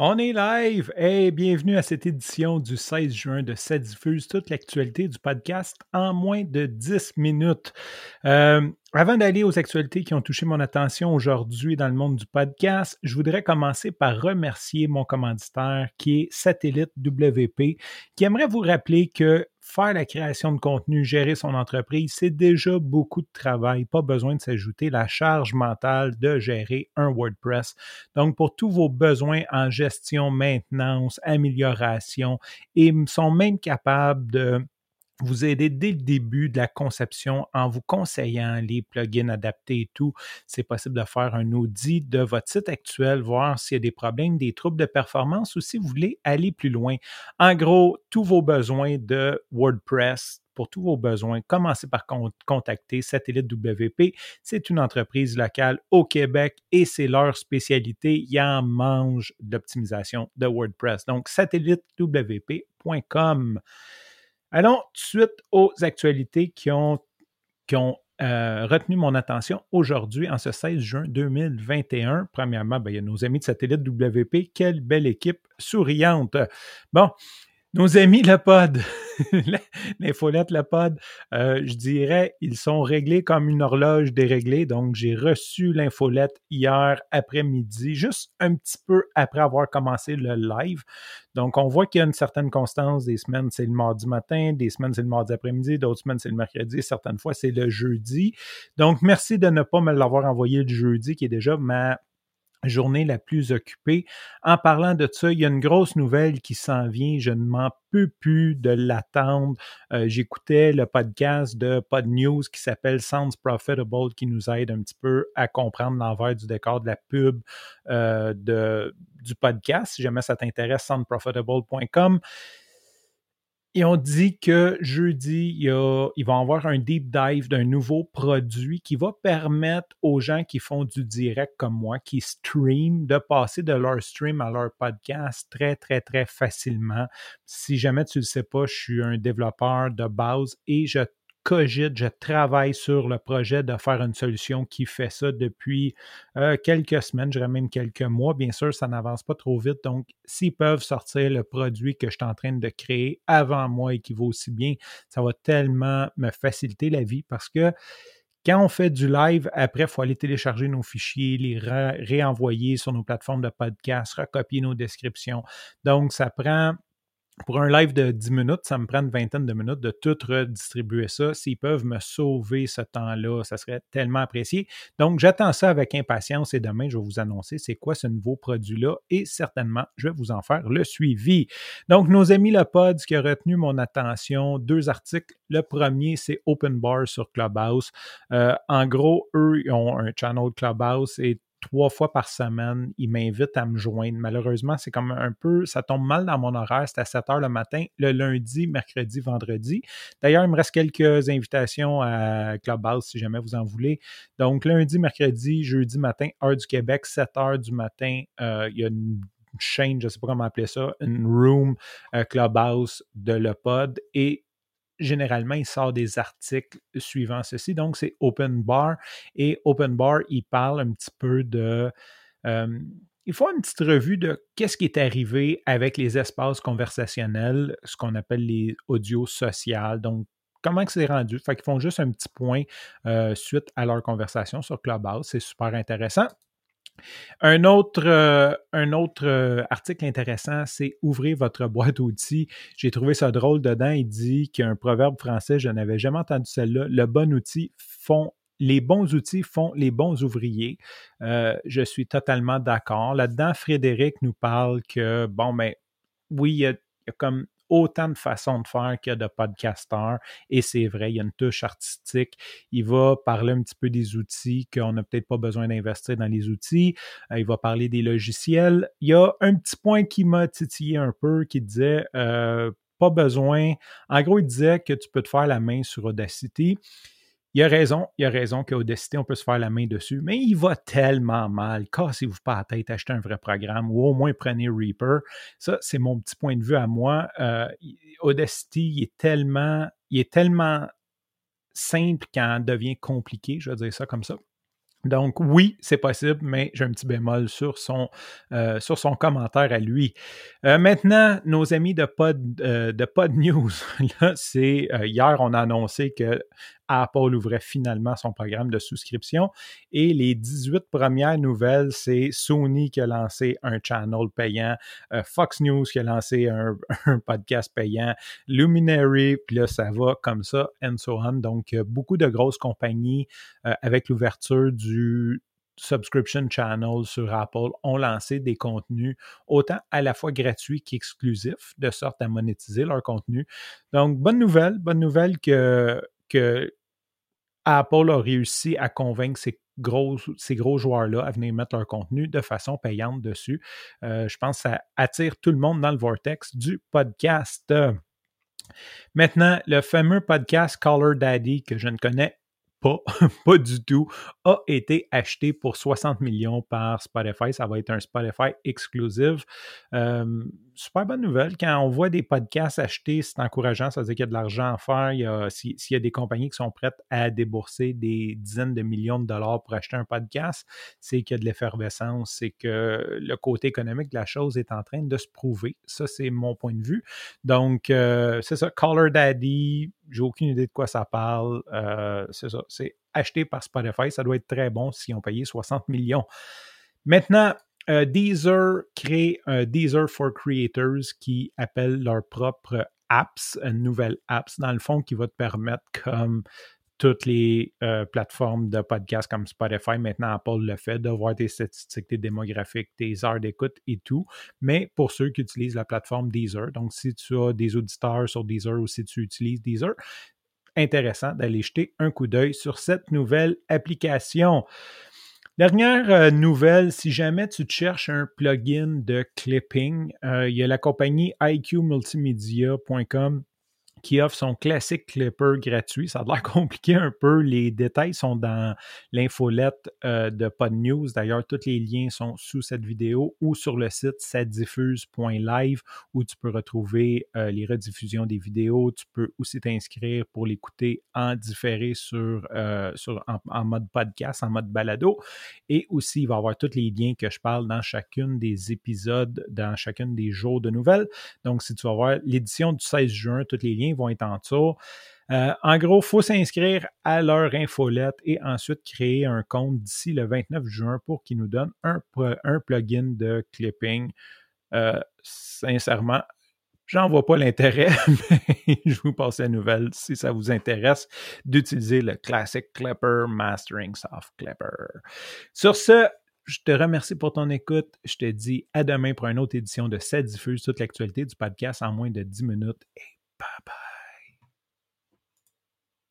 On est live et bienvenue à cette édition du 16 juin de Ça diffuse toute l'actualité du podcast en moins de 10 minutes. Euh, avant d'aller aux actualités qui ont touché mon attention aujourd'hui dans le monde du podcast, je voudrais commencer par remercier mon commanditaire qui est Satellite WP, qui aimerait vous rappeler que faire la création de contenu, gérer son entreprise, c'est déjà beaucoup de travail. Pas besoin de s'ajouter la charge mentale de gérer un WordPress. Donc, pour tous vos besoins en gestion, maintenance, amélioration, ils sont même capables de vous aider dès le début de la conception en vous conseillant les plugins adaptés et tout. C'est possible de faire un audit de votre site actuel, voir s'il y a des problèmes, des troubles de performance ou si vous voulez aller plus loin. En gros, tous vos besoins de WordPress, pour tous vos besoins, commencez par contacter Satellite WP. C'est une entreprise locale au Québec et c'est leur spécialité. Ils en mangent d'optimisation de WordPress. Donc, satellitewp.com. Allons tout de suite aux actualités qui ont, euh, retenu mon attention aujourd'hui, en ce 16 juin 2021. Premièrement, ben, il y a nos amis de Satellite WP. Quelle belle équipe souriante. Bon, nos amis le pod, l'infolette le pod, euh, je dirais, ils sont réglés comme une horloge déréglée. Donc, j'ai reçu l'infolette hier après-midi, juste un petit peu après avoir commencé le live. Donc, on voit qu'il y a une certaine constance. Des semaines, c'est le mardi matin, des semaines, c'est le mardi après-midi, d'autres semaines, c'est le mercredi, certaines fois, c'est le jeudi. Donc, merci de ne pas me l'avoir envoyé le jeudi, qui est déjà ma journée la plus occupée. En parlant de ça, il y a une grosse nouvelle qui s'en vient. Je ne m'en peux plus de l'attendre. Euh, j'écoutais le podcast de Pod News qui s'appelle Sounds Profitable qui nous aide un petit peu à comprendre l'envers du décor de la pub euh, du podcast. Si jamais ça t'intéresse, soundprofitable.com. Et on dit que jeudi, il, va y avoir un deep dive d'un nouveau produit qui va permettre aux gens qui font du direct comme moi, qui stream, de passer de leur stream à leur podcast très, très, très facilement. Si jamais tu ne le sais pas, je suis un développeur de base et je cogite, je travaille sur le projet de faire une solution qui fait ça depuis euh, quelques semaines, je dirais même quelques mois. Bien sûr, ça n'avance pas trop vite. Donc, s'ils peuvent sortir le produit que je suis en train de créer avant moi et qui vaut aussi bien, ça va tellement me faciliter la vie parce que quand on fait du live, après, il faut aller télécharger nos fichiers, les réenvoyer sur nos plateformes de podcast, recopier nos descriptions. Donc, ça prend pour un live de 10 minutes, ça me prend une vingtaine de minutes de tout redistribuer ça. S'ils peuvent me sauver ce temps-là, ça serait tellement apprécié. Donc, j'attends ça avec impatience et demain, je vais vous annoncer c'est quoi ce nouveau produit-là et certainement, je vais vous en faire le suivi. Donc, nos amis le pod, ce qui a retenu mon attention, deux articles. Le premier, c'est Open Bar sur Clubhouse. Euh, en gros, eux, ils ont un channel Clubhouse et trois fois par semaine. Il m'invite à me joindre. Malheureusement, c'est comme un peu, ça tombe mal dans mon horaire. C'est à 7 heures le matin, le lundi, mercredi, vendredi. D'ailleurs, il me reste quelques invitations à Clubhouse si jamais vous en voulez. Donc, lundi, mercredi, jeudi matin, heure du Québec, 7 heures du matin, euh, il y a une chaîne, je ne sais pas comment appeler ça, une room euh, Clubhouse de le pod et généralement, il sort des articles suivant ceci. Donc, c'est Open Bar. Et Open Bar, il parle un petit peu de. il faut une petite revue de qu'est-ce qui est arrivé avec les espaces conversationnels, ce qu'on appelle les audios sociales. Donc, comment c'est rendu? Fait qu'ils font juste un petit point suite à leur conversation sur Clubhouse. C'est super intéressant. Un autre, euh, euh, article intéressant, c'est Ouvrez votre boîte d'outils. J'ai trouvé ça drôle dedans. Il dit qu'il y a un proverbe français, je n'avais jamais entendu celle-là. Le bon outil font les bons outils font les bons ouvriers. Euh, je suis totalement d'accord. Là-dedans, Frédéric nous parle que, bon, mais ben, oui, il y a comme autant de façons de faire qu'il y a de podcasteurs. Et c'est vrai, il y a une touche artistique. Il va parler un petit peu des outils qu'on n'a peut-être pas besoin d'investir dans les outils. Euh, il va parler des logiciels. Il y a un petit point qui m'a titillé un peu, qui disait euh, pas besoin. En gros, il disait que tu peux te faire la main sur Audacity. Il a raison, il a raison qu'Audacity, on peut se faire la main dessus, mais il va tellement mal. Cassez-vous pas la tête, achetez un vrai programme ou au moins prenez Reaper. Ça, c'est mon petit point de vue à moi. Euh, Audacity, il est tellement, il est tellement simple quand devient compliqué, je vais dire ça comme ça. Donc oui, c'est possible, mais j'ai un petit bémol sur son, euh, commentaire à lui. Euh, maintenant, nos amis de Pod, News, c'est hier, on a annoncé que Apple ouvrait finalement son programme de souscription. Et les 18 premières nouvelles, c'est Sony qui a lancé un channel payant, Fox News qui a lancé un, podcast payant, Luminary, puis là, ça va comme ça, and so on. Donc, beaucoup de grosses compagnies avec l'ouverture du subscription channel sur Apple ont lancé des contenus autant à la fois gratuits qu'exclusifs, de sorte à monétiser leur contenu. Donc, bonne nouvelle, bonne nouvelle que, que Apple a réussi à convaincre ces gros, joueurs-là à venir mettre leur contenu de façon payante dessus. Euh, je pense que ça attire tout le monde dans le vortex du podcast. Maintenant, le fameux podcast Color Daddy que je ne connais pas, pas du tout, a été acheté pour 60 millions par Spotify. Ça va être un Spotify exclusive. Euh, super bonne nouvelle. Quand on voit des podcasts achetés, c'est encourageant. Ça veut dire qu'il y a de l'argent à faire. S'il y a des compagnies qui sont prêtes à débourser des dizaines de millions de dollars pour acheter un podcast, c'est qu'il y a de l'effervescence. C'est que le côté économique de la chose est en train de se prouver. Ça, c'est mon point de vue. Donc, euh, c'est ça. Caller Daddy, j'ai aucune idée de quoi ça parle. Euh, c'est ça. C'est acheté par Spotify. Ça doit être très bon si on payait 60 millions. Maintenant, euh, Deezer crée un Deezer for Creators qui appelle leur propre apps, une nouvelle apps, dans le fond, qui va te permettre, comme toutes les euh, plateformes de podcast comme Spotify, maintenant Apple le fait, de voir tes statistiques, tes démographiques, tes heures d'écoute et tout. Mais pour ceux qui utilisent la plateforme Deezer, donc si tu as des auditeurs sur Deezer ou si tu utilises Deezer, intéressant d'aller jeter un coup d'œil sur cette nouvelle application. Dernière euh, nouvelle, si jamais tu cherches un plugin de clipping, euh, il y a la compagnie iqmultimedia.com qui offre son classique clipper gratuit. Ça a l'air compliqué un peu. Les détails sont dans l'infolette euh, de Pod News. D'ailleurs, tous les liens sont sous cette vidéo ou sur le site satdiffuse.live où tu peux retrouver euh, les rediffusions des vidéos. Tu peux aussi t'inscrire pour l'écouter en différé euh, sur en, mode podcast, en mode balado. Et aussi, il va y avoir tous les liens que je parle dans chacune des épisodes, dans chacune des jours de nouvelles. Donc, si tu vas voir l'édition du 16 juin, tous les liens vont être en dessous. Euh, en gros, il faut s'inscrire à leur infolette et ensuite créer un compte d'ici le 29 juin pour qu'ils nous donnent un, plugin de clipping. Euh, sincèrement, j'en vois pas l'intérêt, mais je vous passe la nouvelle si ça vous intéresse d'utiliser le Classic Clipper Mastering Soft Clipper. Sur ce, je te remercie pour ton écoute. Je te dis à demain pour une autre édition de Ça diffuse toute l'actualité du podcast en moins de 10 minutes et Bye bye.